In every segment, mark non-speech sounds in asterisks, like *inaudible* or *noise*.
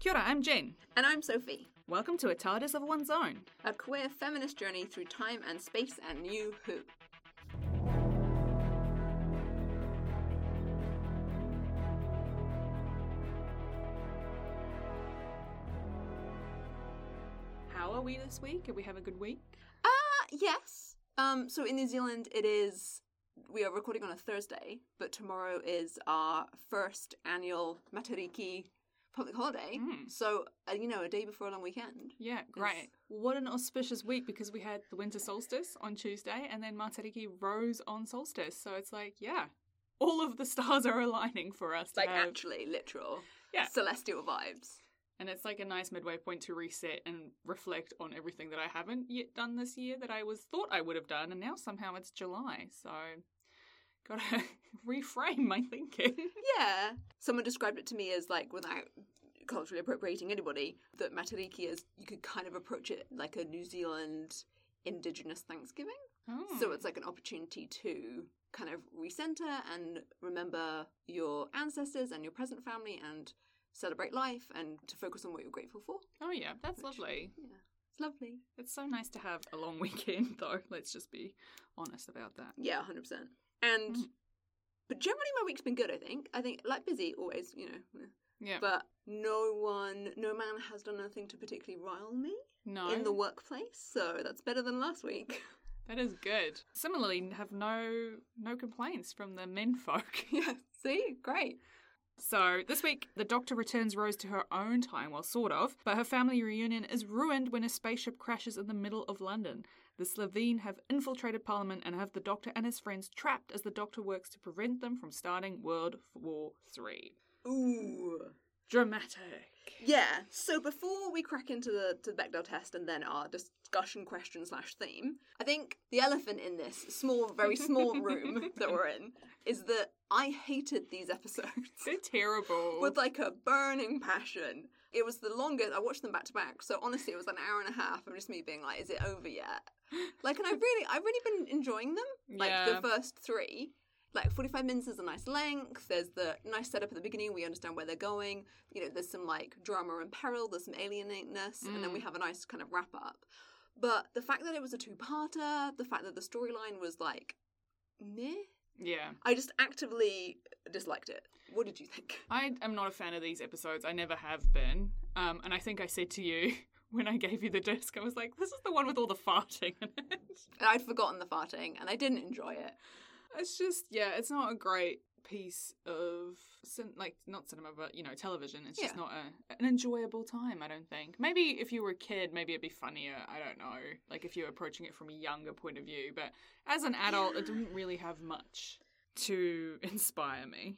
Kia ora, I'm Jen. And I'm Sophie. Welcome to A TARDIS of One's Own. A queer feminist journey through time and space and New Who. How are we this week? Did we have a good week? Ah, yes. Um, so in New Zealand, it is. We are recording on a Thursday, but tomorrow is our first annual Matariki public holiday. Mm. So, uh, you know, a day before a long weekend. Yeah, great. What an auspicious week because we had the winter solstice on Tuesday and then Matariki rose on solstice. So it's like, yeah, all of the stars are aligning for us. Like, have- actually, literal. Yeah. Celestial vibes. And it's like a nice midway point to reset and reflect on everything that I haven't yet done this year that I was thought I would have done, and now somehow it's July, so gotta *laughs* reframe my thinking. *laughs* Yeah. Someone described it to me as like, without culturally appropriating anybody, that Matariki is, you could kind of approach it like a New Zealand Indigenous Thanksgiving. Oh. So it's like an opportunity to kind of recenter and remember your ancestors and your present family and celebrate life and to focus on what you're grateful for. oh yeah, that's Which- lovely. Yeah. It's lovely. It's so nice to have a long *laughs* weekend, though. Let's just be honest about that. Yeah, 100%. And, Mm. but generally my week's been good, I think. I think, like busy always, you know. Yeah. But no one, no man has done anything to particularly rile me no, in the workplace, so that's better than last week. *laughs* that is good. Similarly, have no no complaints from the men folk. *laughs* yeah, see? Great. So, this week, the Doctor returns Rose to her own time, well, sort of, but her family reunion is ruined when a spaceship crashes in the middle of London. The Slitheen have infiltrated Parliament and have the Doctor and his friends trapped as the Doctor works to prevent them from starting World War Three. Ooh. Dramatic. Yeah. So before we crack into the to the Bechdel test and then our discussion question slash theme, I think the elephant in this small, very small *laughs* room that we're in is that I hated these episodes They're terrible. with like a burning passion. It was the longest. I watched them back to back, so honestly, it was an hour and a half of just me being like, "Is it over yet?" Like, and I've really, I've really been enjoying them. Like Yeah. the first three. Like 45 minutes is a nice length. There's the nice setup at the beginning. We understand where they're going. You know, there's some like drama and peril. There's some alienateness, and then we mm. have a nice kind of wrap up. But the fact that it was a two-parter, the fact that the storyline was like meh, yeah. I just actively disliked it. What did you think? *laughs* I am not a fan of these episodes. I never have been. Um, and I think I said to you *laughs* when I gave you the disc, I was like, this is the one with all the farting in it. I'd forgotten the farting, and I didn't enjoy it. It's just, yeah, it's not a great piece of, cin- like, not cinema, but, you know, television. It's just Yeah. not a, an enjoyable time, I don't think. Maybe if you were a kid, maybe it'd be funnier. I don't know. Like, if you're approaching it from a younger point of view. But as an adult, it didn't really have much to *laughs* inspire me.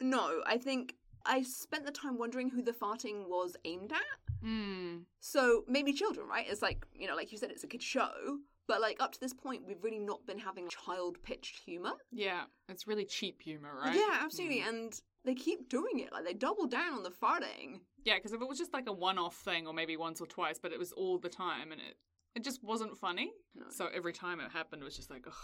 No, I think I spent the time wondering who the farting was aimed at. Hmm. So maybe children, right? It's like, you know, like you said, it's a kid's show. But like up to this point, we've really not been having child pitched humor. Yeah, it's really cheap humor, right? Yeah, absolutely. Mm. And they keep doing it. Like they double down on the farting. Yeah, because if it was just like a one-off thing, or maybe once or twice, but it was all the time, and it it just wasn't funny. No. So every time it happened, it was just like, ugh.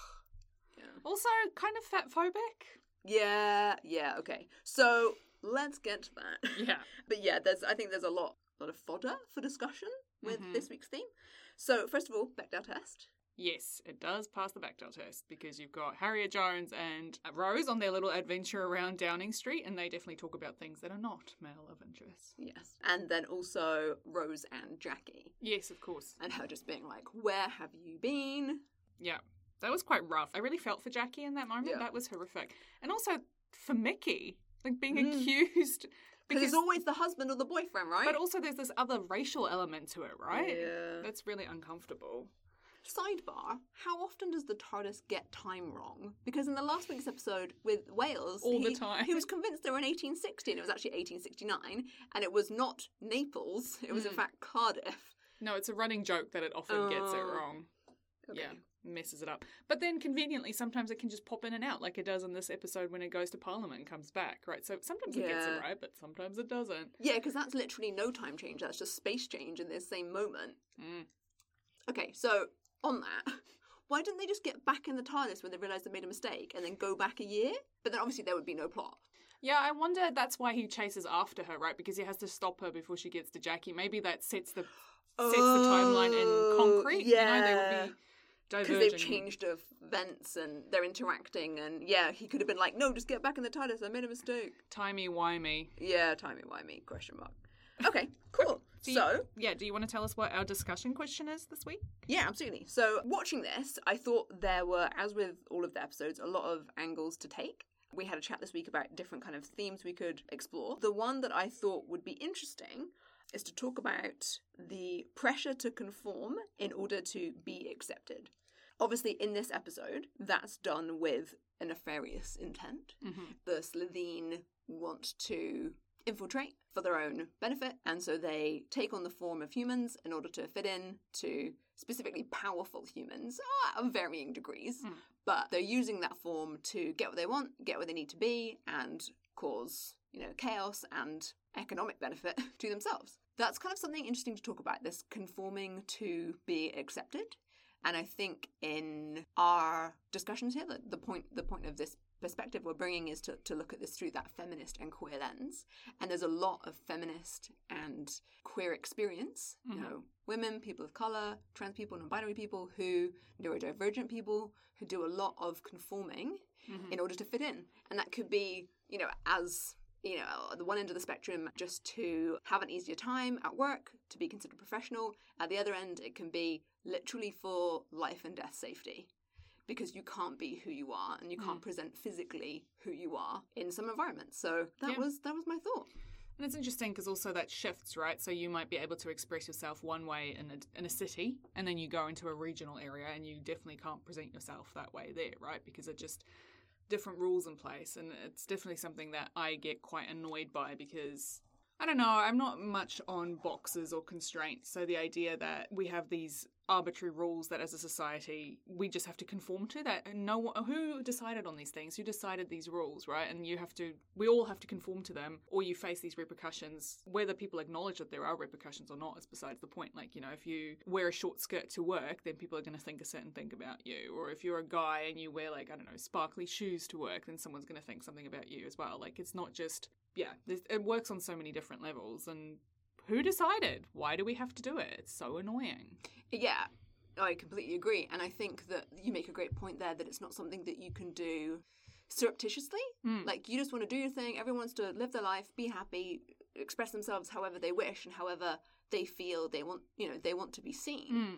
Yeah. Also, kind of fat phobic. Yeah, yeah, okay. So let's get to that. *laughs* Yeah. *laughs* but yeah, there's I think there's a lot a lot of fodder for discussion with Mhm. this week's theme. So first of all, Bechdel test. Yes, it does pass the Bechdel test because you've got Harriet Jones and Rose on their little adventure around Downing Street, and they definitely talk about things that are not male of interest. Yes. And then also Rose and Jackie. Yes, of course. And her just being like, Where have you been? Yeah, that was quite rough. I really felt for Jackie in that moment. Yeah. That was horrific, and also for Mickey, like being Mm. accused *laughs* Because it's always the husband or the boyfriend, right? But also, there's this other racial element to it, right? Yeah. That's really uncomfortable. Sidebar, how often does the TARDIS get time wrong? Because in the last week's episode with Wales, All the time. he was convinced they were in 1860 and it was actually 1869, and it was not Naples, it was in Mm. fact Cardiff. No, it's a running joke that it often gets it Oh. wrong. Okay. Yeah, messes it up. But then conveniently, sometimes it can just pop in and out, like it does in this episode when it goes to Parliament and comes back, right? So sometimes it gets it right, but sometimes it doesn't. Yeah, because that's literally no time change, that's just space change in this same moment. Mm. Okay, so on that, *laughs* why didn't they just get back in the TARDIS when they realised they made a mistake and then go back a year? But then obviously there would be no plot. Yeah, I wonder that's why he chases after her, right? Because he has to stop her before she gets to Jackie. Maybe that sets the sets the timeline in Oh, concrete. Yeah. You know, they would be because they've changed events and they're interacting and yeah he could have been like no just get back in the TARDIS I made a mistake Timey wimey. yeah timey wimey question mark okay cool Do you- so yeah, do you want to tell us what our discussion question is this week? Yeah, absolutely. So, watching this, I thought there were, as with all of the episodes, a lot of angles to take. We had a chat this week about different kind of themes we could explore. The one that I thought would be interesting is to talk about the pressure to conform in order to be accepted. Obviously, in this episode, that's done with a nefarious intent. Mm-hmm. The Slitheen want to infiltrate for their own benefit, and so they take on the form of humans in order to fit in to specifically powerful humans uh, of varying degrees. Hmm. But they're using that form to get what they want, get where they need to be, and cause you know chaos and economic benefit *laughs* to themselves. That's kind of something interesting to talk about. This conforming to be accepted. And I think in our discussions here, the, the point the point of this perspective we're bringing is to, to look at this through that feminist and queer lens. And there's a lot of feminist and queer experience, you Mhm. know, women, people of color, trans people, non-binary people, who neurodivergent people, who do a lot of conforming Mm-hmm. in order to fit in. And that could be, you know, as you know, at the one end of the spectrum, just to have an easier time at work, to be considered professional. At the other end, it can be literally for life and death safety. Because you can't be who you are and you can't mm. present physically who you are in some environments. So that Yeah. was that was my thought. And it's interesting because also that shifts, right? So you might be able to express yourself one way in a, in a city, and then you go into a regional area, and you definitely can't present yourself that way there, right? Because it just different rules in place, and it's definitely something that I get quite annoyed by because. I don't know, I'm not much on boxes or constraints. So the idea that we have these arbitrary rules that as a society we just have to conform to that. And no one, who decided on these things? Who decided these rules right? And you have to we all have to conform to them or you face these repercussions whether people acknowledge that there are repercussions or not is besides the point. Like you know if you wear a short skirt to work then people are going to think a certain thing about you. Or if you're a guy and you wear like i don't know sparkly shoes to work then someone's going to think something about you as well. Like it's not just yeah it works on so many different levels. And who decided why do we have to do it it's so annoying Yeah, I completely agree. And I think that you make a great point there that it's not something that you can do surreptitiously. Mm. Like, you just want to do your thing, everyone wants to live their life, be happy, express themselves however they wish and however they feel they want, you know, they want to be seen. Mm.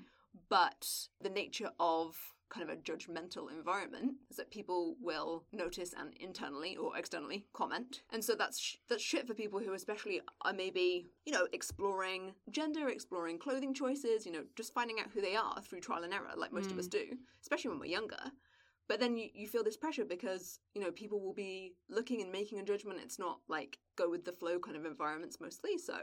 But the nature of kind of a judgmental environment is that people will notice and internally or externally comment. And so that's sh- that's shit for people who especially are maybe you know exploring gender exploring clothing choices you know just finding out who they are through trial and error like most of us mm. do especially when we're younger. But then you, you feel this pressure because you know people will be looking and making a judgment. It's not like go with the flow kind of environments mostly. So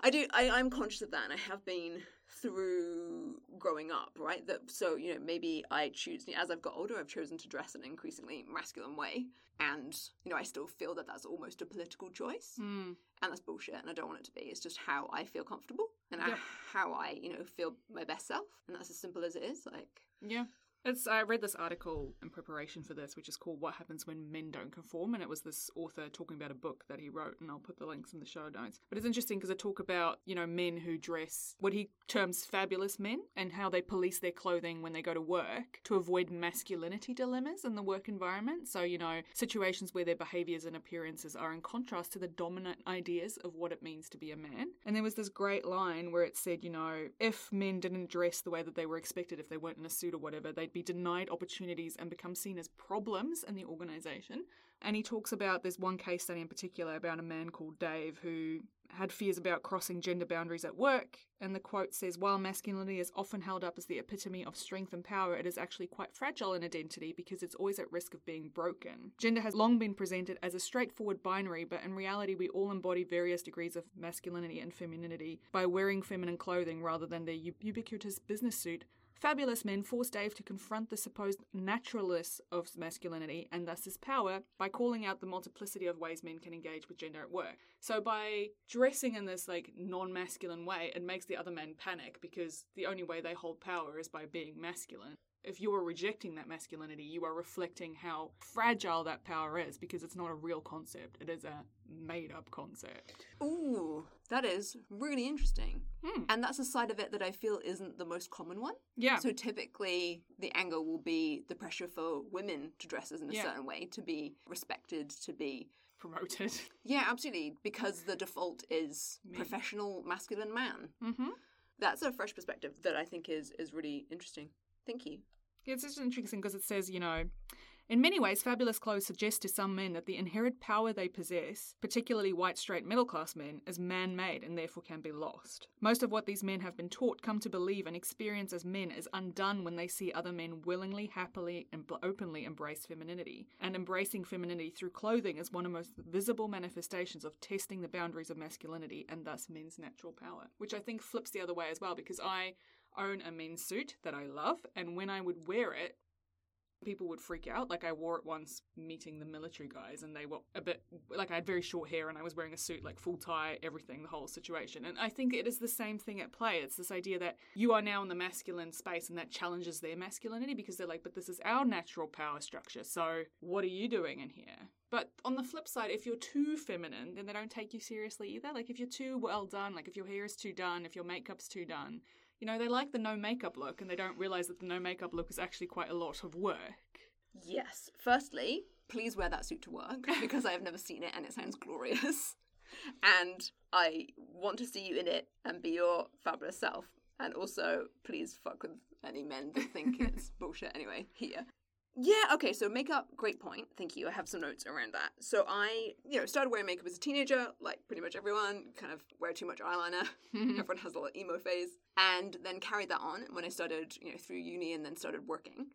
I do. I, I'm conscious of that, and I have been through growing up, right? That so you know maybe I choose as I've got older, I've chosen to dress in an increasingly masculine way, and you know I still feel that that's almost a political choice, Mm. and that's bullshit, and I don't want it to be. It's just how I feel comfortable and Yep. how I you know feel my best self, and that's as simple as it is. Like Yeah. It's I read this article in preparation for this, which is called What Happens When Men Don't Conform, and it was this author talking about a book that he wrote, and I'll put the links in the show notes. But it's interesting because it talk about, you know, men who dress what he terms fabulous men and how they police their clothing when they go to work to avoid masculinity dilemmas in the work environment. So, you know, situations where their behaviors and appearances are in contrast to the dominant ideas of what it means to be a man. And there was this great line where it said, you know, if men didn't dress the way that they were expected, if they weren't in a suit or whatever, be denied opportunities and become seen as problems in the organization. And he talks about there's one case study in particular about a man called Dave who had fears about crossing gender boundaries at work. And the quote says, While masculinity is often held up as the epitome of strength and power, it is actually quite fragile in identity because it's always at risk of being broken. Gender has long been presented as a straightforward binary, but in reality, we all embody various degrees of masculinity and femininity by wearing feminine clothing rather than their ubiquitous business suit. Fabulous men force Dave to confront the supposed naturalness of masculinity and thus his power by calling out the multiplicity of ways men can engage with gender at work. So by dressing in this like non-masculine way, it makes the other men panic because the only way they hold power is by being masculine. If you are rejecting that masculinity, you are reflecting how fragile that power is because it's not a real concept. It is a made up concept. Ooh, that is really interesting. Hmm. And that's a side of it that I feel isn't the most common one. Yeah. So typically, the anger will be the pressure for women to dress in a Yeah. certain way, to be respected, to be. Promoted. *laughs* Yeah, absolutely. Because the default is Me. professional masculine man. Mm-hmm. That's a fresh perspective that I think is is really interesting. Thank you. Yeah, it's just interesting because it says, you know, in many ways, fabulous clothes suggest to some men that the inherent power they possess, particularly white, straight, middle class men, is man made and therefore can be lost. Most of what these men have been taught, come to believe, and experience as men is undone when they see other men willingly, happily, and openly embrace femininity. And embracing femininity through clothing is one of the most visible manifestations of testing the boundaries of masculinity and thus men's natural power. Which I think flips the other way as well because I own a men's suit that I love, and when I would wear it, people would freak out. Like I wore it once meeting the military guys, and they were a bit like I had very short hair, and I was wearing a suit, like full tie, everything, the whole situation. And I think it is the same thing at play. It's this idea that you are now in the masculine space, and that challenges their masculinity because they're like, but this is our natural power structure. So what are you doing in here? But on the flip side, if you're too feminine, then they don't take you seriously either. Like if you're too well done, like if your hair is too done, if your makeup's too done, you know, they like the no makeup look and they don't realize that the no makeup look is actually quite a lot of work. Yes. Firstly, please wear that suit to work *laughs* because I have never seen it and it sounds glorious. And I want to see you in it and be your fabulous self. And also, please fuck with any men that think *laughs* it's bullshit anyway here. Yeah, okay, so makeup, great point. Thank you. I have some notes around that. So I, you know, started wearing makeup as a teenager, like pretty much everyone, kind of wear too much eyeliner. *laughs* everyone has a little emo phase. And then carried that on when I started, you know, through uni and then started working.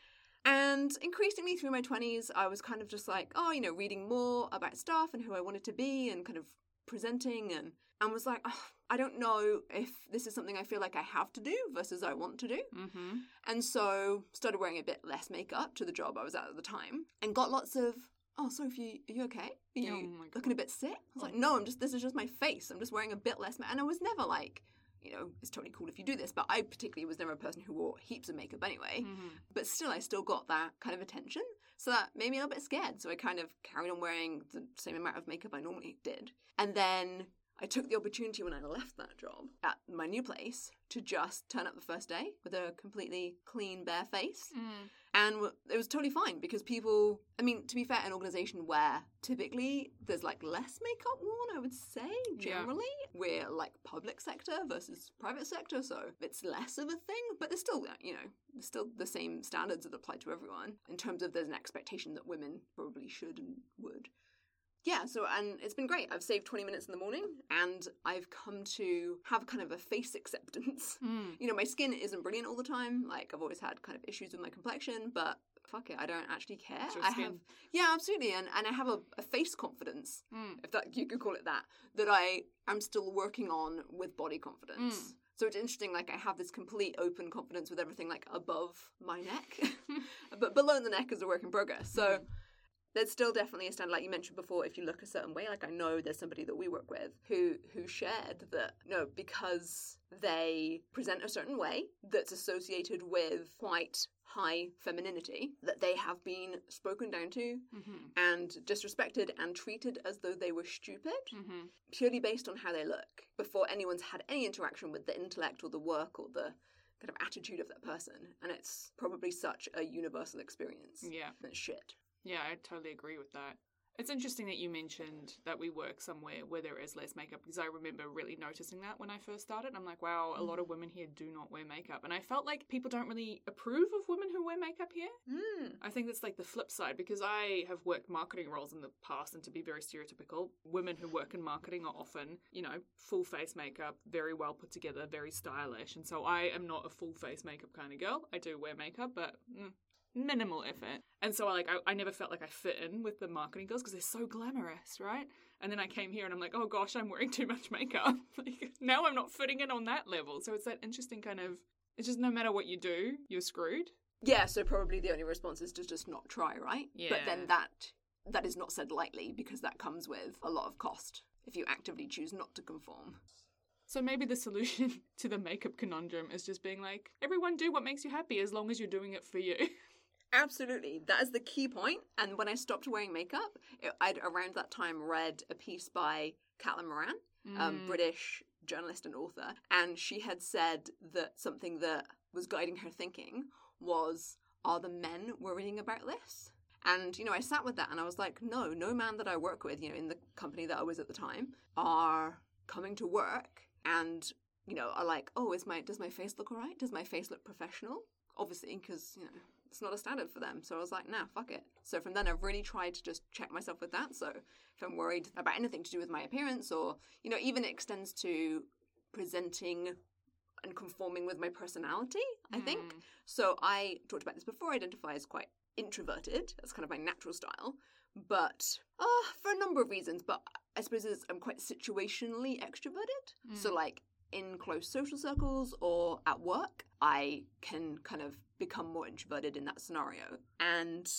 And increasingly through my 20s, I was kind of just like, oh, you know, reading more about stuff and who I wanted to be and kind of presenting and and was like, oh, I don't know if this is something I feel like I have to do versus I want to do. Mm-hmm. And so started wearing a bit less makeup to the job I was at at the time and got lots of Oh, Sophie, are you okay? Are you Oh looking a bit sick? I was like, no, I'm just, this is just my face. I'm just wearing a bit less makeup. And I was never like, you know, it's totally cool if you do this, but I particularly was never a person who wore heaps of makeup anyway. Mm-hmm. But still, I still got that kind of attention. So that made me a little bit scared. So I kind of carried on wearing the same amount of makeup I normally did. And then I took the opportunity when I left that job at my new place to just turn up the first day with a completely clean, bare face. Mm. And it was totally fine because people, I mean, to be fair, an organization where typically there's like less makeup worn, I would say, Yeah. generally. We're like public sector versus private sector, so it's less of a thing, but there's still, uh, you know, there's still the same standards that apply to everyone in terms of there's an expectation that women probably should and would. Yeah, so and it's been great. I've saved 20 minutes in the morning and I've come to have kind of a face *laughs* acceptance Mm. you know, my skin isn't brilliant all the time. Like I've always had kind of issues with my complexion, but fuck it, I don't actually care. I have, yeah, absolutely, and and I have a, a face confidence, Mm. if that you could call it that, that I am still working on with body confidence. Mm. So it's interesting. Like I have this complete open confidence with everything like above my neck, *laughs* *laughs* but below the neck is a work in progress. So. There's still definitely a standard like you mentioned before. If you look a certain way, like I know there's somebody that we work with who who shared that no, because they present a certain way that's associated with quite high femininity, that they have been spoken down to Mm-hmm. and disrespected and treated as though they were stupid Mm-hmm. purely based on how they look before anyone's had any interaction with the intellect or the work or the kind of attitude of that person. And it's probably such a universal experience. Yeah. It's shit. Yeah, I totally agree with that. It's interesting that you mentioned that we work somewhere where there is less makeup because I remember really noticing that when I first started. I'm like, wow, a lot of women here do not wear makeup. And I felt like people don't really approve of women who wear makeup here. Mm. I think that's like the flip side because I have worked marketing roles in the past, and to be very stereotypical, women who work in marketing are often, you know, full face makeup, very well put together, very stylish. And so I am not a full face makeup kind of girl. I do wear makeup, but mm, minimal effort. And so I like I, I never felt like I fit in with the marketing girls because they're so glamorous, right? And then I came here and I'm like, oh gosh, I'm wearing too much makeup. *laughs* like, now I'm not fitting in on that level. So it's that interesting kind of. It's just no matter what you do, you're screwed. Yeah, so probably the only response is to just not try, right? Yeah. But then that that is not said lightly because that comes with a lot of cost if you actively choose not to conform. So maybe the solution *laughs* to the makeup conundrum is just being like, everyone do what makes you happy as long as you're doing it for you. *laughs* Absolutely. That is the key point. And when I stopped wearing makeup, it, I'd around that time read a piece by Caitlin Moran, um, Mm. British journalist and author. And she had said that something that was guiding her thinking was Are the men worrying about this? And, you know, I sat with that and I was like, no, no man that I work with, you know, in the company that I was at the time, are coming to work and, you know, are like, oh, is my does my face look alright? Does my face look professional? Obviously, because, you know, it's not a standard for them. So I was like, nah, fuck it. So from then, I've really tried to just check myself with that. So if I'm worried about anything to do with my appearance, or, you know, even it extends to presenting and conforming with my personality, I think. Mm. So I talked about this before, I identify as quite introverted. That's kind of my natural style. But uh, for a number of reasons, but I suppose I'm quite situationally extroverted. Mm. So, like in close social circles or at work, I can kind of become more introverted in that scenario. And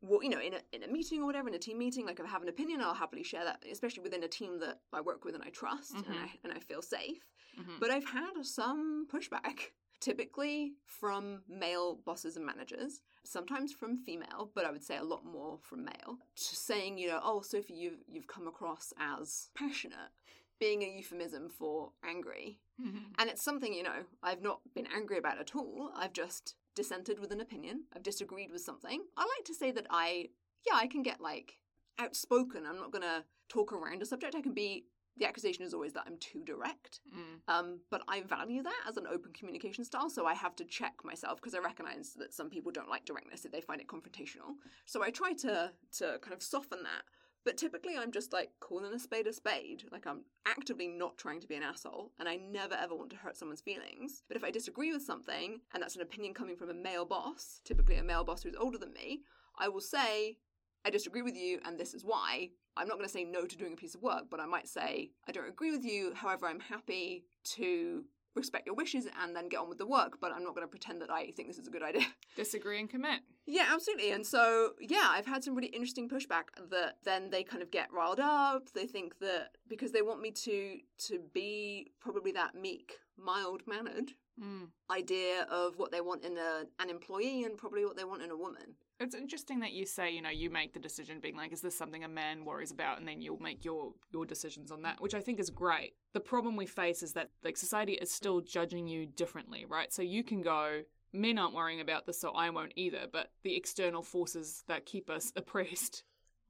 well, you know, in a in a meeting or whatever, in a team meeting, like if I have an opinion, I'll happily share that, especially within a team that I work with and I trust and Mhm. I and I feel safe. Mhm. But I've had some pushback, *laughs* typically from male bosses and managers, sometimes from female, but I would say a lot more from male, to saying, you know, oh, Sophie, you've, you've come across as passionate, being a euphemism for angry. Mhm. And it's something, you know, I've not been angry about at all. I've just dissented with an opinion. I've disagreed with something. I like to say that I, yeah, I can get like outspoken. I'm not going to talk around a subject. I can be, the accusation is always that I'm too direct. Mm. Um, but I value that as an open communication style, so I have to check myself because I recognize that some people don't like directness; that they find it confrontational. So I try to to kind of soften that. But typically, I'm just like calling a spade a spade. Like I'm actively not trying to be an asshole, and I never ever want to hurt someone's feelings. But if I disagree with something, and that's an opinion coming from a male boss, typically a male boss who's older than me, I will say, I disagree with you, and this is why. I'm not going to say no to doing a piece of work, but I might say, I don't agree with you. However, I'm happy to respect your wishes and then get on with the work, but I'm not going to pretend that I think this is a good idea. *laughs* Disagree and commit. Yeah, absolutely. And so, yeah, I've had some really interesting pushback that then they kind of get riled up. They think that because they want me to to be probably that meek, mild mannered Mm. idea of what they want in a, an employee and probably what they want in a woman. It's interesting that you say, you know, you make the decision being like, is this something a man worries about? And then you'll make your your decisions on that, which I think is great. The problem we face is that like society is still judging you differently, right? So you can go, men aren't worrying about this, so I won't either. But the external forces that keep us *laughs* oppressed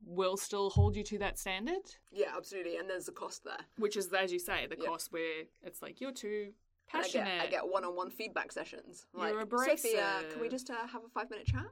will still hold you to that standard, Yeah, absolutely. And there's a cost there. which is, as you say, the Yeah. cost where it's like you're too And I passionate. get, I get one-on-one feedback sessions. Like, Sophia, can we just uh, have a five-minute chat?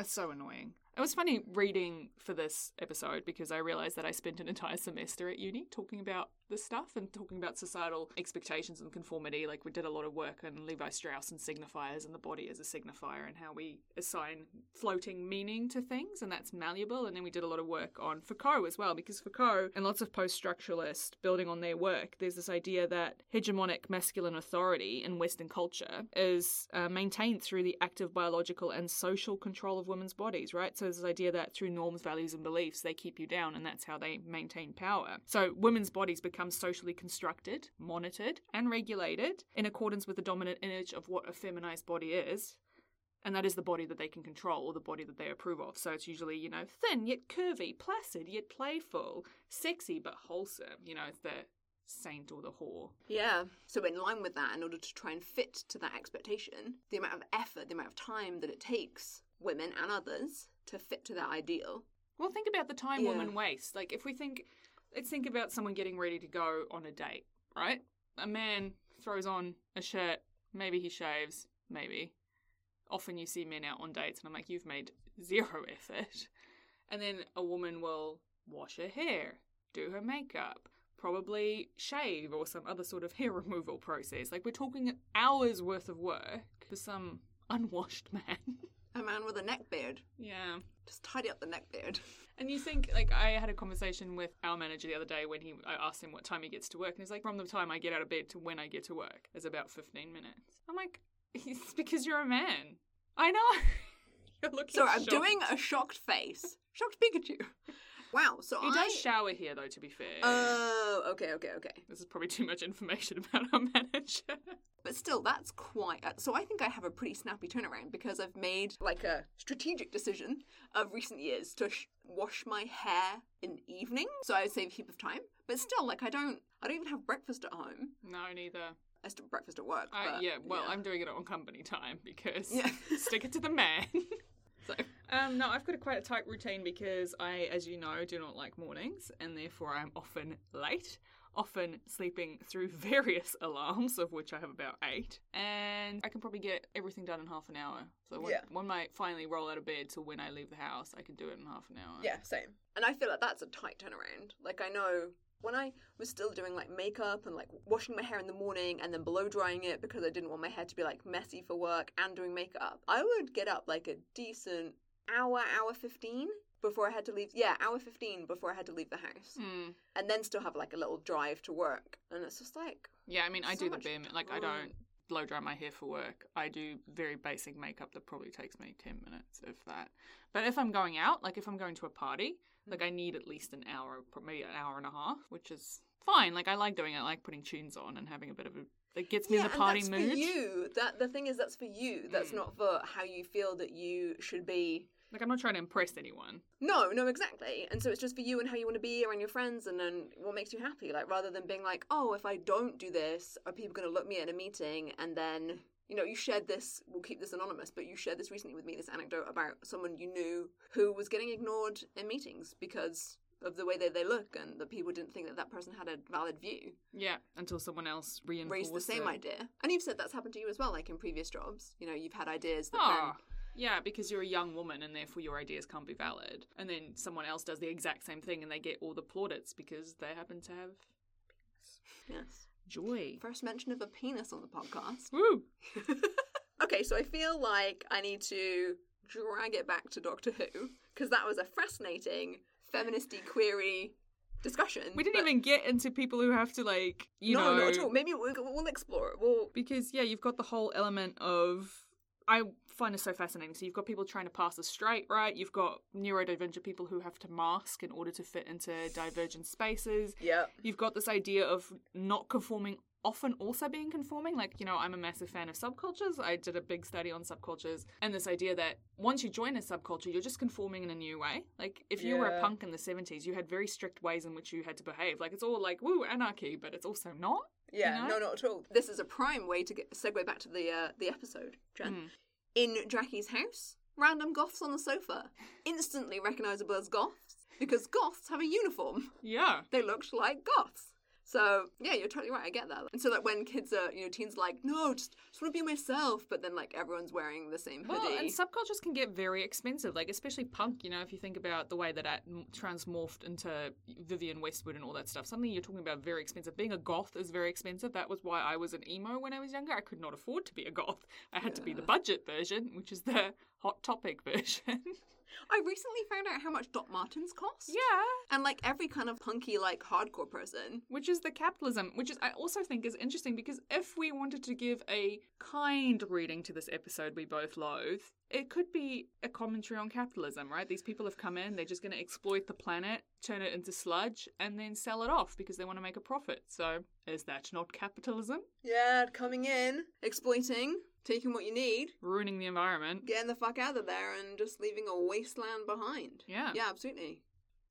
It's so annoying. It was funny reading for this episode because I realized that I spent an entire semester at uni talking about this stuff and talking about societal expectations and conformity. Like, we did a lot of work on Levi Strauss and signifiers and the body as a signifier and how we assign floating meaning to things, and that's malleable. And then we did a lot of work on Foucault as well because Foucault and lots of post structuralists building on their work, there's this idea that hegemonic masculine authority in Western culture is uh, maintained through the active biological and social control of women's bodies, right? So there's this idea that through norms, values, and beliefs, they keep you down, and that's how they maintain power. So women's bodies become socially constructed, monitored, and regulated in accordance with the dominant image of what a feminized body is. And that is the body that they can control or the body that they approve of. So it's usually, you know, thin yet curvy, placid yet playful, sexy but wholesome. You know, it's the saint or the whore. Yeah. So in line with that, in order to try and fit to that expectation, the amount of effort, the amount of time that it takes women and others to fit to that ideal. Well, think about the time Yeah. women waste. Like, if we think, let's think about someone getting ready to go on a date, right? A man throws on a shirt, maybe he shaves, maybe. Often you see men out on dates, and I'm like, you've made zero *laughs* effort. And then a woman will wash her hair, do her makeup, probably shave or some other sort of *laughs* hair removal process. Like, we're talking hours worth of work for some unwashed *laughs* man. A man with a neck beard. yeah. Just tidy up the neck beard. *laughs* And you think, like, I had a conversation with our manager the other day when he, I asked him what time he gets to work, and he's like, from the time I get out of bed to when I get to work is about 15 minutes. I'm like, it's *laughs* because you're a man. I know. *laughs* you're looking So I'm shocked. doing a shocked face. Shocked Pikachu. Wow. So He I. does shower here, though. To be fair, Oh, okay, okay, okay. this is probably too much information *laughs* about our manager. But still, that's quite. Uh, so I think I have a pretty snappy turnaround because I've made like a strategic decision of recent years to sh- wash my hair in the evening, so I would save a heap of time. But still, like I don't, I don't even have breakfast at home. no, neither. I still breakfast at work. Uh, but, yeah, well, I'm doing it on company time because Yeah. *laughs* stick it to the man. *laughs* *laughs* so, um, no, I've got a quite a tight routine because I, as you know, do not like mornings, and therefore I'm often late. Often sleeping through *laughs* various alarms, of which I have about eight, and I can probably get everything done in half an hour. So when, Yeah. when I finally roll out of bed to when I leave the house, I can do it in half an hour. Yeah, same. And I feel like that's a tight turnaround. Like I know when I was still doing like makeup and like washing my hair in the morning and then blow drying it because I didn't want my hair to be like messy for work and doing makeup, I would get up like a decent hour, hour 15 before I had to leave. Yeah, hour 15 before I had to leave the house. Hmm. And then still have like a little drive to work. And it's just like, Yeah, I mean, I So do the bare Like, I don't blow dry my hair for work. I do very basic makeup that probably takes me 10 minutes, if that. But if I'm going out, like if I'm going to a party, like I need at least an hour, maybe an hour and a half, which is fine. Like, I like doing it. I like putting tunes on and having a bit of a. It gets me yeah, in the party and mood. for you. That the thing is, that's for you. That's Mm. not for how you feel that you should be Like, I'm not trying to impress anyone. No, no, exactly. And so it's just for you and how you want to be around your friends and then what makes you happy. Like rather than being like, oh, if I don't do this, are people going to look me at a meeting and then you know you shared this. We'll keep this anonymous, but you shared this recently with me. This anecdote about someone you knew who was getting ignored in meetings because of the way that they look and that people didn't think that that person had a valid view. Yeah, until someone else reinforced Raised the same it. idea, and you've said that's happened to you as well. Like in previous jobs, you know, you've had ideas that Ah, yeah, because you're a young woman and therefore your ideas can't be valid. And then someone else does the exact same thing and they get all the plaudits because they happen to have yes, joy. first mention of a penis on the podcast. Woo! *laughs* okay, so I feel like I need to drag it back to Doctor Who because that was a fascinating feministy query discussion. We didn't even get into people who have to like, you no, know, No, not at all. Maybe we'll, we'll explore it. We'll because yeah, you've got the whole element of I find this so fascinating. So you've got people trying to pass as straight, right? You've got neurodivergent people who have to mask in order to fit into divergent spaces. yeah, You've got this idea of not conforming often also being conforming. Like, you know, I'm a massive fan of subcultures. I did a big study on subcultures and this idea that once you join a subculture, you're just conforming in a new way. Like, if you were a punk in the 70s, you had very strict ways in which you had to behave. Like, it's all like, woo, anarchy, but it's also not. Yeah, You no, not at all. This is a prime way to get segue back to the uh, the episode, Jen. Mm. In Jackie's house, random goths on the sofa, instantly recognizable as goths because goths have a uniform. Yeah. they looked like goths. So yeah, you're totally right. I get that. And so that when kids are, you know, teens are like, no, just just want to be myself, but then like everyone's wearing the same hoodie. Well, and subcultures can get very expensive, like especially punk. You know, if you think about the way that it transmorphed into Vivienne Westwood and all that stuff, suddenly you're talking about very expensive. Being a goth is very expensive. That was why I was an emo when I was younger. I could not afford to be a goth. I had to be the budget version, which is the hot topic version. *laughs* I recently found out how much Doc Martens cost. yeah, And like every kind of punky, like hardcore person. which is the capitalism, which is I also think is interesting because if we wanted to give a kind reading to this episode we both loathe, it could be a commentary on capitalism, right? These people have come in, they're just going to exploit the planet, turn it into sludge, and then sell it off because they want to make a profit. So, is that not capitalism? Yeah, coming in, exploiting, taking what you need, Ruining the environment? getting the fuck out of there, and just leaving a wasteland behind. Yeah. Yeah, absolutely.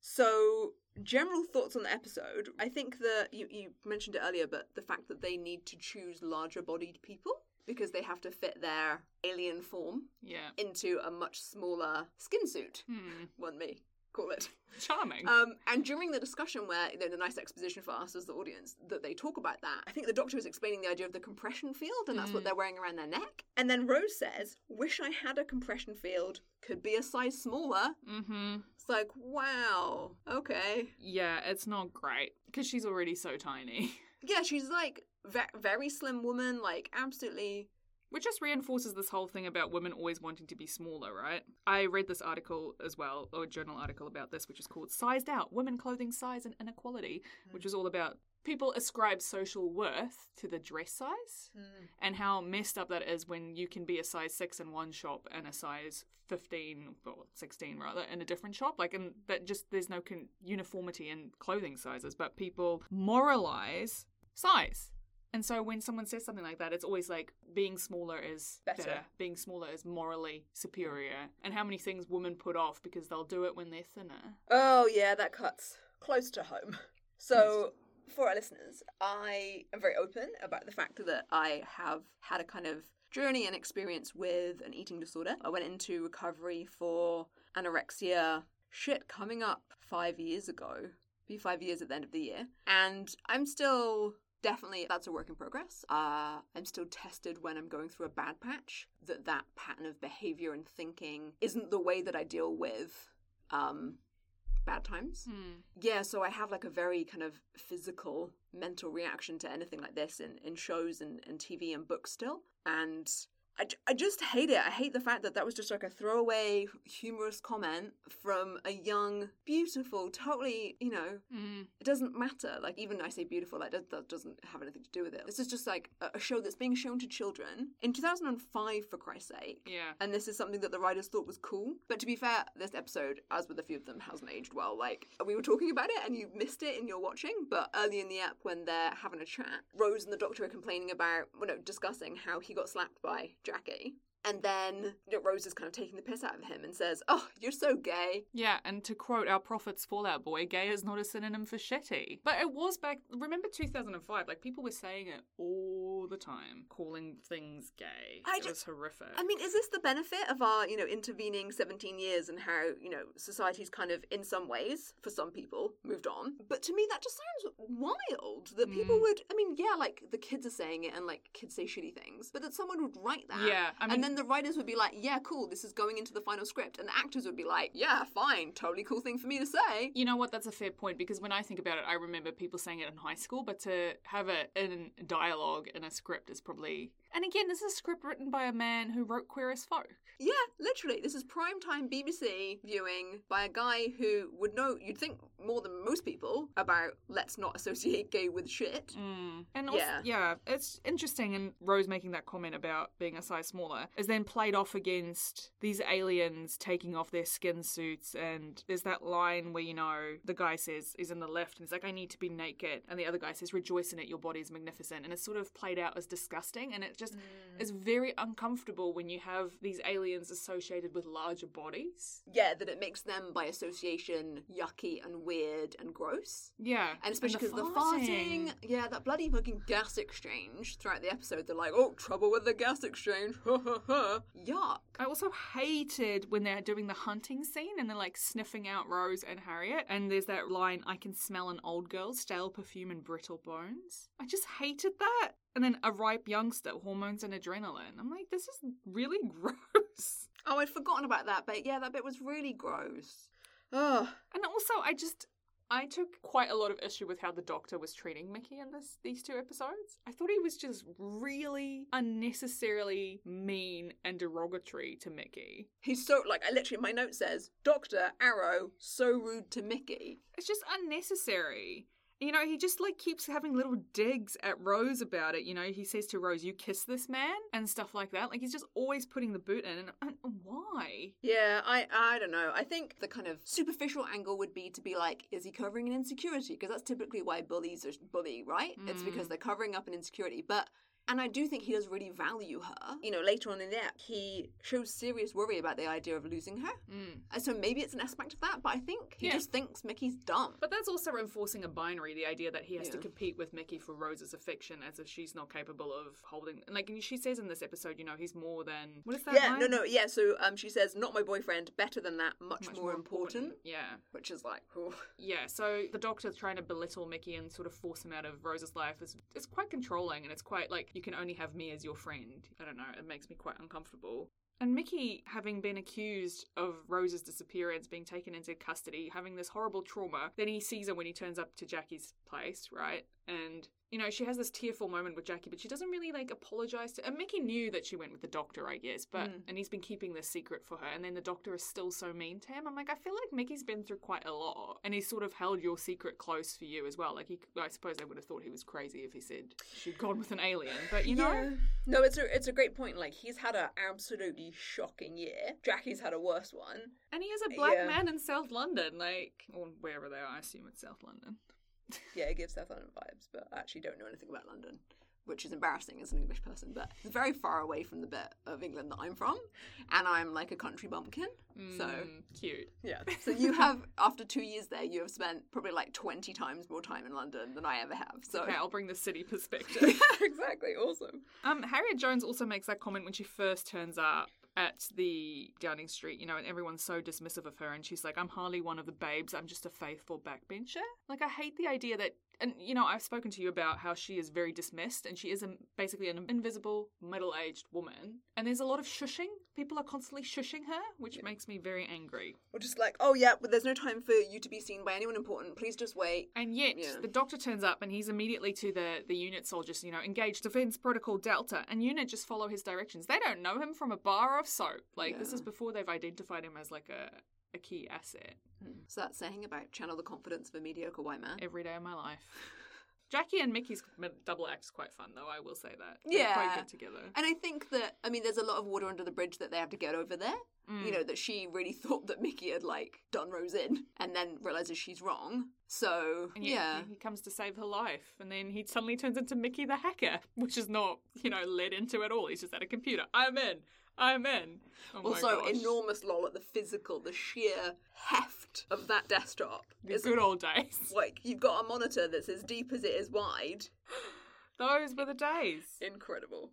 So, general thoughts on the episode. I think that you, you mentioned it earlier, but the fact that they need to choose larger bodied people because they have to fit their alien form Yeah. into a much smaller skin suit, Hmm. one may call it. Charming. Um, and during the discussion where, you know, the nice exposition for us as the audience, that they talk about that, I think the doctor is explaining the idea of the compression field, and that's what Mm. they're wearing around their neck. And then Rose says, Wish I had a compression field, could be a size smaller. mm hmm. It's like, wow, okay. Yeah, it's not great because she's already so tiny. *laughs* Yeah, she's like ve- very slim woman, like absolutely. Which just reinforces this whole thing about women always wanting to be smaller, right? I read this article as well, or a journal article about this, which is called Sized Out Women Clothing Size and Inequality, hmm. which was all about people ascribe social worth to the dress size hmm. and how messed up that is when you can be a size 6 in one shop and a size 15 or 16 rather in a different shop. Like and that just there's no con- uniformity in clothing sizes but people moralize size and so when someone says something like that, it's always like being smaller is Better. better. Being smaller is morally superior. And how many things women put off because they'll do it when they're thinner. Oh, yeah, that cuts close to home. So, for our listeners, I am very open about the fact that I have had a kind of journey and experience with an eating disorder. I went into recovery for anorexia, shit, coming up five years ago. Be five years at the end of the year. And I'm still definitely that's a work in progress. Uh, i'm still tested when i'm going through a bad patch that that pattern of behavior and thinking isn't the way that i deal with um, bad times. Yeah so i have like a very kind of physical mental reaction to anything like this in, in shows and, and tv and books still. And I, I just hate it i hate the fact that that was just like a throwaway humorous comment from a young beautiful totally you know Mm. it doesn't matter. Like even I say beautiful, like that, that doesn't have anything to do with it. This is just like a, a show that's being shown to children in 2005, for Christ's sake. Yeah. And this is something that the writers thought was cool. But to be fair, this episode, as with a few of them, hasn't aged well. Like we were talking about it and you missed it in your watching, but early in the app when they're having a chat, Rose and the Doctor are complaining about, well, no, discussing how he got slapped by Jackie. And then Rose is kind of taking the piss out of him and says, "Oh, you're so gay." Yeah, and to quote our prophet's Fall Out Boy, gay is not a synonym for shitty. But it was back, remember 2005? Like, people were saying it all the time, calling things gay. I it ju- was horrific. I mean, is this the benefit of our, you know, intervening 17 years and how, you know, society's kind of, in some ways, for some people, moved on? But to me, that just sounds wild that people Mm. would, I mean, yeah, like the kids are saying it and like kids say shitty things, but that someone would write that. Yeah, I mean- and then the writers would be like, yeah, cool, this is going into the final script. And the actors would be like, yeah, fine, totally cool thing for me to say. You know what? That's a fair point because when I think about it, I remember people saying it in high school, but to have it in dialogue in a script is probably. And again, this is a script written by a man who wrote Queer as Folk. Yeah, literally. This is primetime BBC viewing by a guy who would know, you'd think more than most people, about let's not associate gay with shit. Mm. And also, Yeah. yeah. it's interesting. And Rose making that comment about being a size smaller is then played off against these aliens taking off their skin suits. And there's that line where, you know, the guy says, is in the lift and he's like, I need to be naked. And the other guy says, rejoice in it, your body is magnificent. And it's sort of played out as disgusting. And it just mm. is very uncomfortable when you have these aliens associated with larger bodies. Yeah, that it makes them by association yucky and weird and gross. Yeah. And especially because the farting, yeah, that bloody fucking gas exchange throughout the episode, they're like, oh, trouble with the gas exchange. *laughs* Yuck. I also hated when they're doing the hunting scene and they're like sniffing out Rose and Harriet, and there's that line, I can smell an old girl's stale perfume and brittle bones. I just hated that. And then a ripe youngster, hormones and adrenaline. I'm like, this is really *laughs* gross. Oh, I'd forgotten about that but Yeah, that bit was really gross. Ugh. And also, I just. I took quite a lot of issue with how the doctor was treating Mickey in this these two episodes. I thought he was just really unnecessarily mean and derogatory to Mickey. He's so, like, I literally, my note says, Dr. Arrow, so rude to Mickey. It's just unnecessary. You know, he just like keeps having little digs at Rose about it. You know, he says to Rose, "You kiss this man" and stuff like that. Like he's just always putting the boot in, and, and why? Yeah, I I don't know. I think the kind of superficial angle would be to be like, is he covering an insecurity? Because that's typically why bullies are bully, right? It's because mm. they're covering up an insecurity. But and I do think he does really value her. You know, later on in the app, he shows serious worry about the idea of losing her. Mm. And so maybe it's an aspect of that, but I think he Yeah. just thinks Mickey's dumb. But that's also enforcing a binary, the idea that he has to compete with Mickey for Rose's affection as if she's not capable of holding. And like she says in this episode, you know, he's more than. What is that? yeah, line? no, no, yeah. So um, she says, "Not my boyfriend. Better than that. Much, Much more, important. Yeah. Which is like, ooh. Yeah, so the doctor trying to belittle Mickey and sort of force him out of Rose's life is it's quite controlling and it's quite like you can only have me as your friend. I don't know, it makes me quite uncomfortable. And Mickey, having been accused of Rose's disappearance, being taken into custody, having this horrible trauma, then he sees her when he turns up to Jackie's place, right? And you know, she has this tearful moment with Jackie, but she doesn't really like apologize to. And Mickey knew that she went with the doctor, I guess, but Mm. and he's been keeping this secret for her. And then the doctor is still so mean to him. I'm like, I feel like Mickey's been through quite a lot, and he's sort of held your secret close for you as well. Like, he, I suppose they would have thought he was crazy if he said she'd gone with an alien, but you know, Yeah. No, it's a it's a great point. Like he's had an absolutely shocking year. Jackie's had a worse one. and he is a black Yeah. man in South London, like or wherever they are. I assume it's South London. Yeah, it gives South London vibes, but I actually don't know anything about London, which is embarrassing as an English person. But it's very far away from the bit of England that I'm from, and I'm like a country bumpkin. So Mm, cute. yeah. *laughs* So you have after two years there, you have spent probably like twenty times more time in London than I ever have. So Okay, I'll bring the city perspective. *laughs* exactly, awesome. Um, Harriet Jones also makes that comment when she first turns up at the Downing Street, you know, and everyone's so dismissive of her, and she's like, I'm hardly one of the babes, I'm just a faithful backbencher. Like, I hate the idea that, and you know, I've spoken to you about how she is very dismissed, and she is a, basically an invisible, middle aged woman, and there's a lot of shushing. People are constantly shushing her, which makes me very angry. Or just like, oh yeah, but there's no time for you to be seen by anyone important. Please just wait. And yet, Yeah. the doctor turns up and he's immediately to the, the unit soldiers, you know, engage Defense Protocol Delta, and unit just follow his directions. They don't know him from a bar of soap. Like, this is before they've identified him as like a, a key asset hmm. So that's saying about channel the confidence of a mediocre white man. every day of my life. *laughs* Jackie and Mickey's double act is quite fun, though, I will say that. They're Yeah. quite good together. And I think that I mean, there's a lot of water under the bridge that they have to get over there. Mm. You know that she really *laughs* thought that Mickey had like done Rose in, and then realizes she's wrong. So yet yeah, he comes to save her life, and then he suddenly turns into Mickey the hacker, which is not, you know, led into at all. He's just at a computer. I'm in. I'm in. Oh also enormous lol at the physical, the sheer heft of that desktop. The It's good old days. *laughs* like you've got a monitor that's as deep as it is wide. Those were the days. Incredible.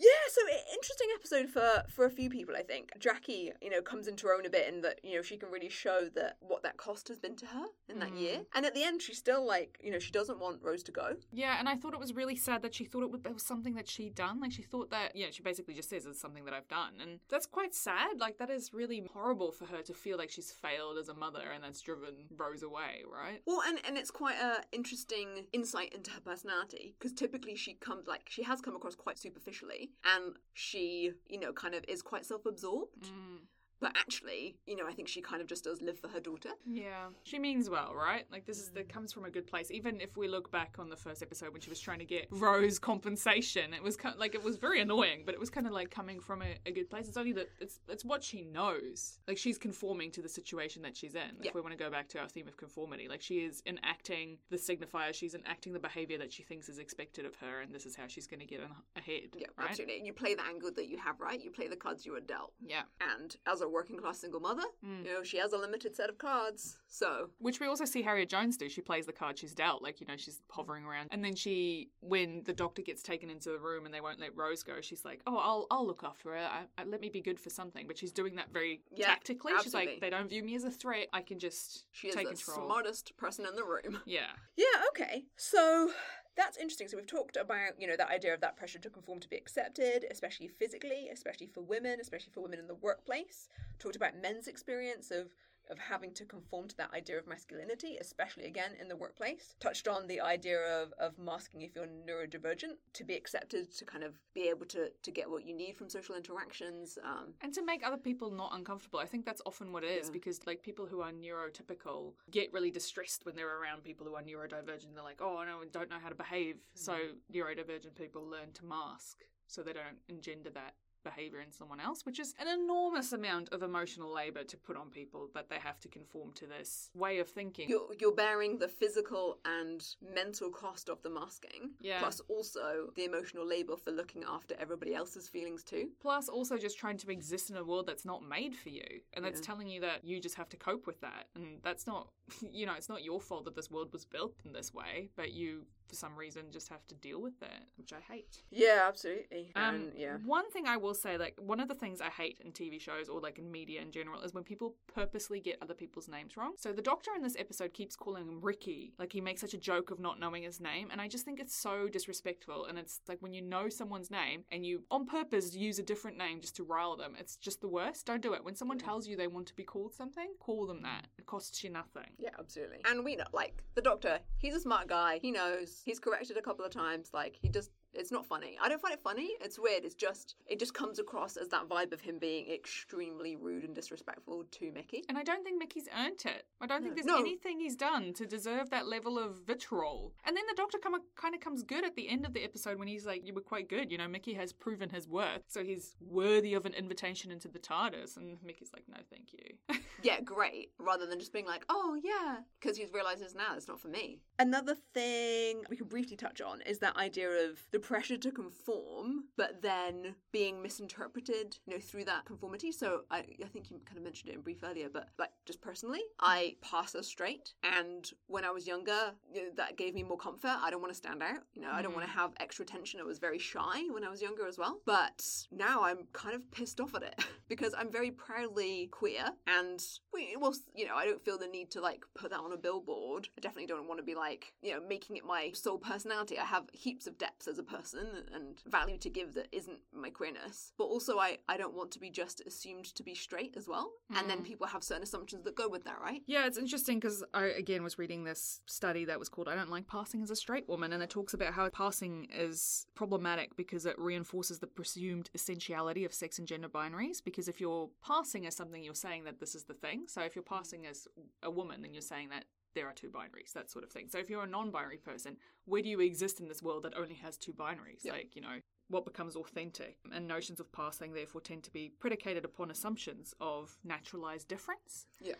Yeah, so interesting episode for for a few people. I think Jackie, you know, comes into her own a bit in that you know she can really show that what that cost has been to her in that Mm. year. And at the end, she's still like, you know, she doesn't want Rose to go. Yeah, and I thought it was really sad that she thought it was, it was something that she'd done. Like, she thought that, yeah, she basically just says it's something that I've done. And that's quite sad. Like, that is really horrible for her to feel like she's failed as a mother and that's driven Rose away, right? Well, and and it's quite a interesting insight into her personality because typically she comes like she has come across quite superficially, and she, you know, kind of is quite self-absorbed. Mm. But actually, you know, I think she kind of just does live for her daughter. Yeah, she means well, right? Like this is that mm. comes from a good place. Even if we look back on the first episode when she was trying to get Rose compensation, it was kind of, like it was very annoying, but it was kind of like coming from a, a good place. It's only that it's it's what she knows. Like she's conforming to the situation that she's in. Yeah. If we want to go back to our theme of conformity, like she is enacting the signifier, she's enacting the behavior that she thinks is expected of her, and this is how she's going to get ahead. Yeah, right? absolutely. You play the angle that you have, right? You play the cards you were dealt. Yeah. And as a working class single mother, Mm. you know, she has a limited set of cards. So, Which we also see Harriet Jones do. She plays the card she's dealt. Like, you know, she's hovering around. And then she, when the doctor gets taken into the room and they won't let Rose go, she's like, oh, I'll, I'll look after her. I, I, let me be good for something. But she's doing that very Yeah, tactically. She's like, they don't view me as a threat. I can just she is take the control. smartest person in the room. Yeah. Yeah, okay. So that's interesting. So we've talked about, you know, that idea of that pressure to conform to be accepted, especially physically, especially for women, especially for women in the workplace. Talked about men's experience of of having to conform to that idea of masculinity, especially again in the workplace. Touched on the idea of, of masking if you're neurodivergent to be accepted, to kind of be able to, to get what you need from social interactions. Um, And to make other people not uncomfortable. I think that's often what it is Yeah. because, like, people who are neurotypical get really distressed when they're around people who are neurodivergent. They're like, oh, no, I don't know how to behave. So, neurodivergent people learn to mask so they don't engender that behavior in someone else, which is an enormous amount of emotional labor to put on people that they have to conform to this way of thinking. you're, you're bearing the physical and mental cost of the masking, Yeah. plus also the emotional labor for looking after everybody else's feelings too. Plus, also just trying to exist in a world that's not made for you. And that's Yeah. telling you that you just have to cope with that. And that's not, *laughs* you know, it's not your fault that this world was built in this way, but you for some reason just have to deal with that, which I hate. Yeah, absolutely. Um, and yeah. One thing I will say, like one of the things I hate in TV shows or like in media in general, is when people purposely get other people's names wrong. So the Doctor in this episode keeps calling him Ricky, like he makes such a joke of not knowing his name, and I just think it's so disrespectful. And it's like when you know someone's name and you on purpose use a different name just to rile them, it's just the worst. Don't do it. When someone tells you they want to be called something, call them that. It costs you nothing. Yeah, absolutely. And we know, like, the doctor, he's a smart guy. He knows. He's corrected a couple of times. Like, he just, it's not funny. I don't find it funny. It's weird. It's just, it just comes across as that vibe of him being extremely rude and disrespectful to Mickey. And I don't think Mickey's earned it. I don't think there's No. anything he's done to deserve that level of vitriol. And then the doctor come, kind of comes good at the end of the episode when he's like, You were quite good. You know, Mickey has proven his worth. So he's worthy of an invitation into the TARDIS. And Mickey's like, No, thank you. *laughs* Yeah, great. Rather than just being like, oh, yeah. Because he realizes now it's not for me. Another thing we can briefly touch on is that idea of the pressure to conform, but then being misinterpreted, you know, through that conformity. So I, I think you kind of mentioned it in brief earlier, but like just personally, I pass as straight. And when I was younger, you know, that gave me more comfort. I don't want to stand out. You know, I don't want to mm. have extra tension. I was very shy when I was younger as well. But now I'm kind of pissed off at it *laughs* because I'm very proudly queer and we, well, you know, I don't feel the need to like put that on a billboard. I definitely don't want to be like, you know, making it my sole personality. I have heaps of depths as a person and value to give that isn't my queerness. But also, I, I don't want to be just assumed to be straight as well. And then mm. people have certain assumptions that go with that, right? Yeah, it's interesting because I again was reading this study that was called I Don't Like Passing as a Straight Woman, and it talks about how passing is problematic because it reinforces the presumed essentiality of sex and gender binaries. Because if you're passing as something, you're saying that this is the thing. So if you're passing as a woman, then you're saying that there are two binaries, that sort of thing. So if you're a non binary person, where do you exist in this world that only has two binaries? Yep. Like, you know, what becomes authentic. And notions of passing, therefore, tend to be predicated upon assumptions of naturalized difference. Yeah.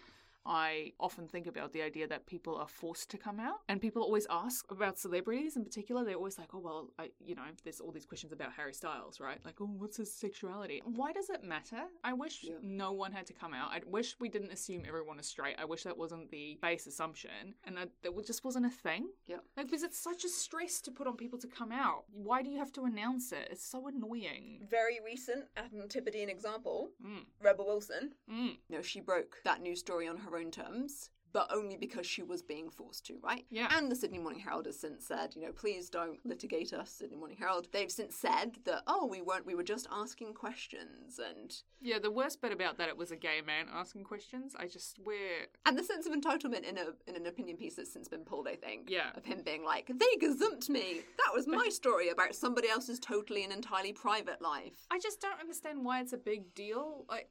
I often think about the idea that people are forced to come out, and people always ask about celebrities in particular. They're always like, "Oh well, I, you know, there's all these questions about Harry Styles, right? Like, oh, what's his sexuality? Why does it matter? I wish Yeah. no one had to come out. I wish we didn't assume everyone is straight. I wish that wasn't the base assumption, and that, that just wasn't a thing. Yep. Like, because it's such a stress to put on people to come out. Why do you have to announce it? It's so annoying. Very recent Antipodean example Mm, Rebel Wilson. mm. You know, she broke that news story on her own terms. But only because she was being forced to, right? Yeah. And the Sydney Morning Herald has since said, you know, please don't litigate us, Sydney Morning Herald. They've since said that, oh, we weren't, we were just asking questions, and Yeah, the worst bit about that it was a gay man asking questions. I just we're and the sense of entitlement in a in an opinion piece that's since been pulled, I think. Yeah. Of him being like, they gazumped me. That was my *laughs* story about somebody else's totally and entirely private life. I just don't understand why it's a big deal. Like,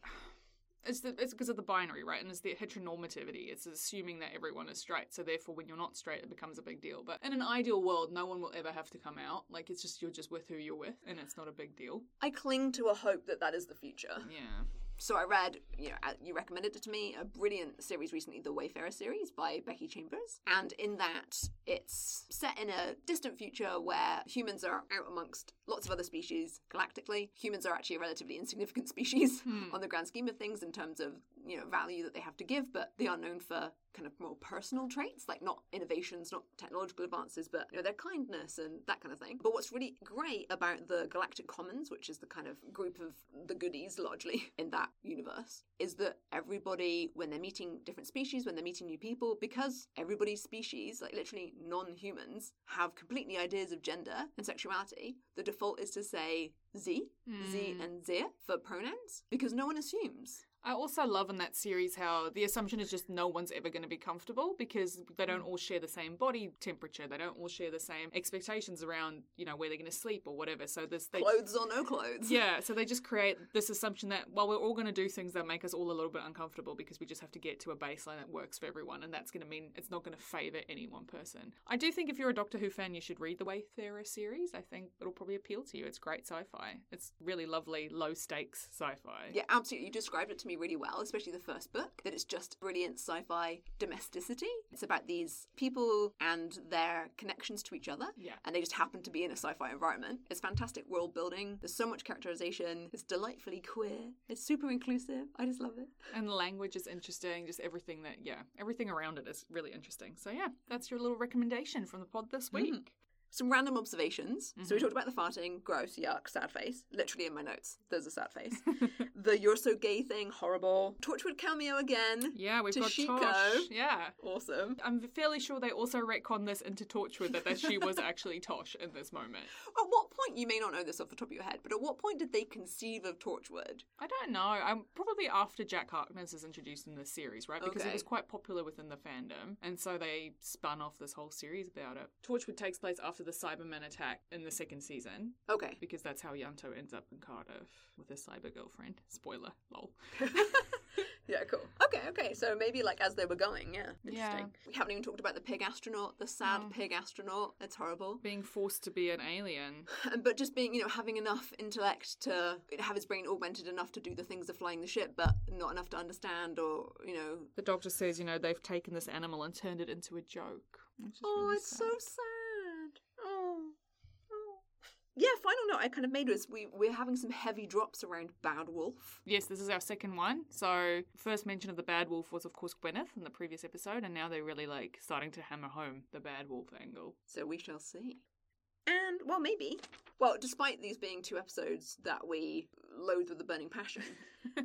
it's the, it's because of the binary, right? And it's the heteronormativity. It's assuming that everyone is straight. So therefore, when you're not straight, it becomes a big deal. But in an ideal world, no one will ever have to come out. Like, it's just you're just with who you're with, and it's not a big deal. I cling to a hope that that is the future. Yeah. So I read, you know, uh, you recommended it to me, a brilliant series recently, the Wayfarer series by Becky Chambers. And in that, it's set in a distant future where humans are out amongst lots of other species galactically. Humans are actually a relatively insignificant *laughs* species on the grand scheme of things in terms of, you know, value that they have to give, but they are known for kind of more personal traits, like not innovations, not technological advances, but you know, their kindness and that kind of thing. But what's really great about the Galactic Commons, which is the kind of group of the goodies largely *laughs* in that universe, is that everybody, when they're meeting different species, when they're meeting new people, because everybody's species, like literally non humans, have completely ideas of gender and sexuality, the default is to say Z, Z, Mm. and Z for pronouns, because no one assumes. I also love in that series how the assumption is just no one's ever going to be comfortable because they don't mm. all share the same body temperature. They don't all share the same expectations around, you know, where they're going to sleep or whatever. So there's they, Clothes or no clothes. Yeah, so they just create this assumption that, well, we're all going to do things that make us all a little bit uncomfortable because we just have to get to a baseline that works for everyone, and that's going to mean it's not going to favour any one person. I do think if you're a Doctor Who fan, you should read the Wayfarer series. I think it'll probably appeal to you. It's great sci fi. It's really lovely, low stakes sci fi. Yeah, absolutely. You described it to me really well, especially the first book, that it's just brilliant sci fi domesticity. It's about these people and their connections to each other. Yeah. And they just happen to be in a sci fi environment. It's fantastic world building. There's so much characterization. It's delightfully queer. It's super inclusive. I just love it. And the language is interesting, just everything that, yeah, everything around it is really interesting. So, yeah, that's your little recommendation from the pod this week. Mm. Some random observations. So we Mhm. talked about the farting, gross, yuck, sad face. Literally in my notes, there's a sad face. *laughs* the you're so gay thing, horrible. Torchwood cameo again. yeah, we've got Toshiko. Tosh. Yeah. Awesome. I'm fairly sure they also retcon this into Torchwood that, that she *laughs* was actually Tosh in this moment. At what point, you may not know this off the top of your head, but at what point did they conceive of Torchwood? I don't know. I'm probably after Jack Harkness is introduced in this series, right? Because Okay. it was quite popular within the fandom, and so they spun off this whole series about it. Torchwood takes place after the Cybermen attack in the second season, Okay. because that's how Ianto ends up in Cardiff with his cyber girlfriend. Spoiler, lol. *laughs* yeah, cool. Okay, okay. So maybe like as they were going, yeah. Yeah. We haven't even talked about the pig astronaut, the sad No. pig astronaut. It's horrible. Being forced to be an alien. *laughs* But just being, you know, having enough intellect to have his brain augmented enough to do the things of flying the ship, but not enough to understand or, you know. The doctor says, you know, they've taken this animal and turned it into a joke. Oh, really it's sad. so sad. Yeah, final note I kind of made was we, we're having some heavy drops around Bad Wolf. Yes, this is our second one. So, first mention of the bad wolf was, of course, Gwyneth in the previous episode, and now they're really like starting to hammer home the bad wolf angle. So we shall see. And, well, maybe. Well, despite these being two episodes that we loathe with a burning passion,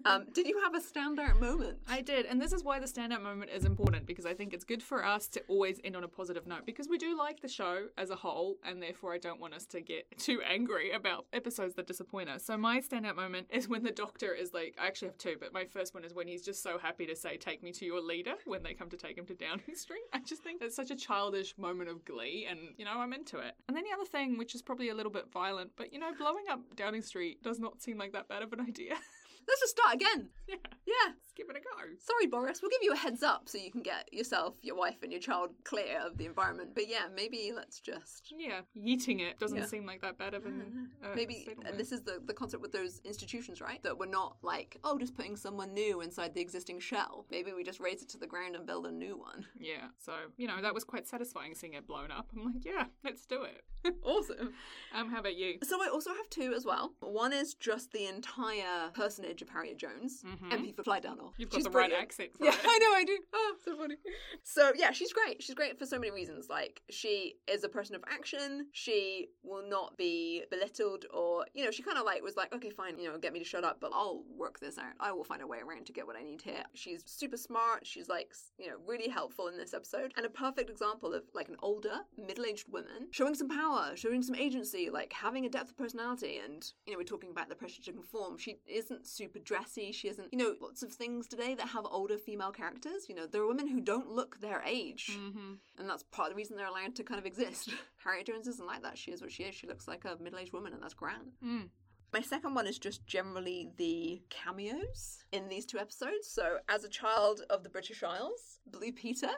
um, *laughs* did you have a standout moment? I did, and this is why the standout moment is important because I think it's good for us to always end on a positive note because we do like the show as a whole, and therefore I don't want us to get *laughs* too angry about episodes that disappoint us. So my standout moment is when the doctor is like, I actually have two, but my first one is when he's just so happy to say, "Take me to your leader" when they come to take him to Downing *laughs* Street. I just think it's such a childish moment of glee, and you know I'm into it. And then the other thing, which is probably a little bit violent, but you know, blowing up Downing Street does not seem like that bad of an idea. Let's just start again. yeah, Yeah. let's give it a go. Sorry, Boris. We'll give you a heads up so you can get yourself, your wife, and your child clear of the environment. But yeah, maybe let's just. Yeah, yeeting it doesn't Yeah. seem like that bad of an. Uh, Maybe settlement. and this is the, the concept with those institutions, right? That we're not like, oh, just putting someone new inside the existing shell. Maybe we just raze it to the ground and build a new one. Yeah, so you know that was quite satisfying seeing it blown up. I'm like, yeah, let's do it. *laughs* Awesome. Um, how about you? So I also have two as well. One is just the entire of Harriet Jones, Mhm. MP for Flydale North. You've got She's the right accent for Yeah, it. *laughs* I know I do. Oh, so funny. So yeah, she's great. She's great for so many reasons. Like she is a person of action. She will not be belittled or you know she kind of like was like okay fine you know get me to shut up but I'll work this out. I will find a way around to get what I need here. She's super smart. She's like you know really helpful in this episode and a perfect example of like an older middle-aged woman showing some power, showing some agency, like having a depth of personality. And you know we're talking about the pressure to conform. She isn't super dressy. She isn't you know lots of things today that have older female characters. You know there are women who don't look their age. Mm-hmm. And that's part of the reason they're allowed to kind of exist. *laughs* Harriet Jones isn't like that. She is what she is. She looks like a middle aged woman, and that's grand. Mm. My second one is just generally the cameos in these two episodes. So, as a child of the British Isles, Blue Peter,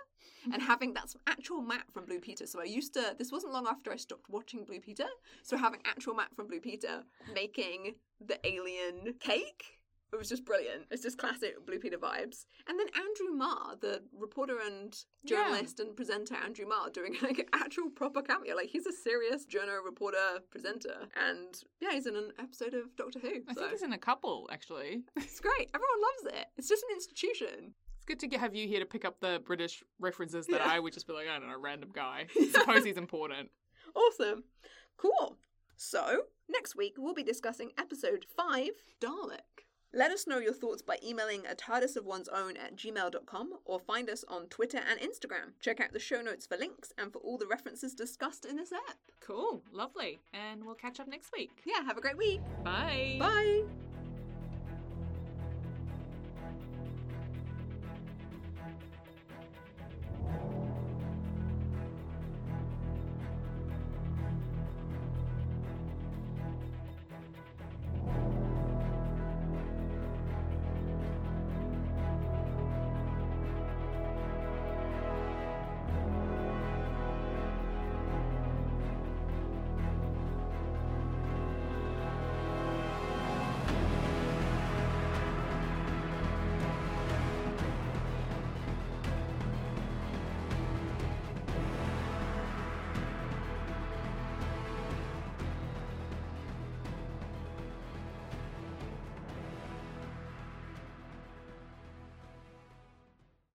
and having that's actual Matt from Blue Peter. So, I used to, this wasn't long after I stopped watching Blue Peter. So, having actual Matt from Blue Peter making the alien cake. It was just brilliant. It's just classic Blue Peter vibes. And then Andrew Marr, the reporter and Yeah. journalist and presenter Andrew Marr, doing like an actual proper cameo. Like he's a serious journal reporter presenter, and yeah, he's in an episode of Doctor Who. I so think he's in a couple actually. it's great. Everyone loves it. It's just an institution. It's good to get, have you here to pick up the British references that Yeah. I would just be like, I don't know, random guy. *laughs* Suppose he's important. Awesome. Cool. So next week we'll be discussing episode five, Dalek. Let us know your thoughts by emailing a TARDIS of one's own at gmail.com or find us on Twitter and Instagram. Check out the show notes for links and for all the references discussed in this app. Cool, lovely, and we'll catch up next week. Yeah, have a great week. Bye. Bye.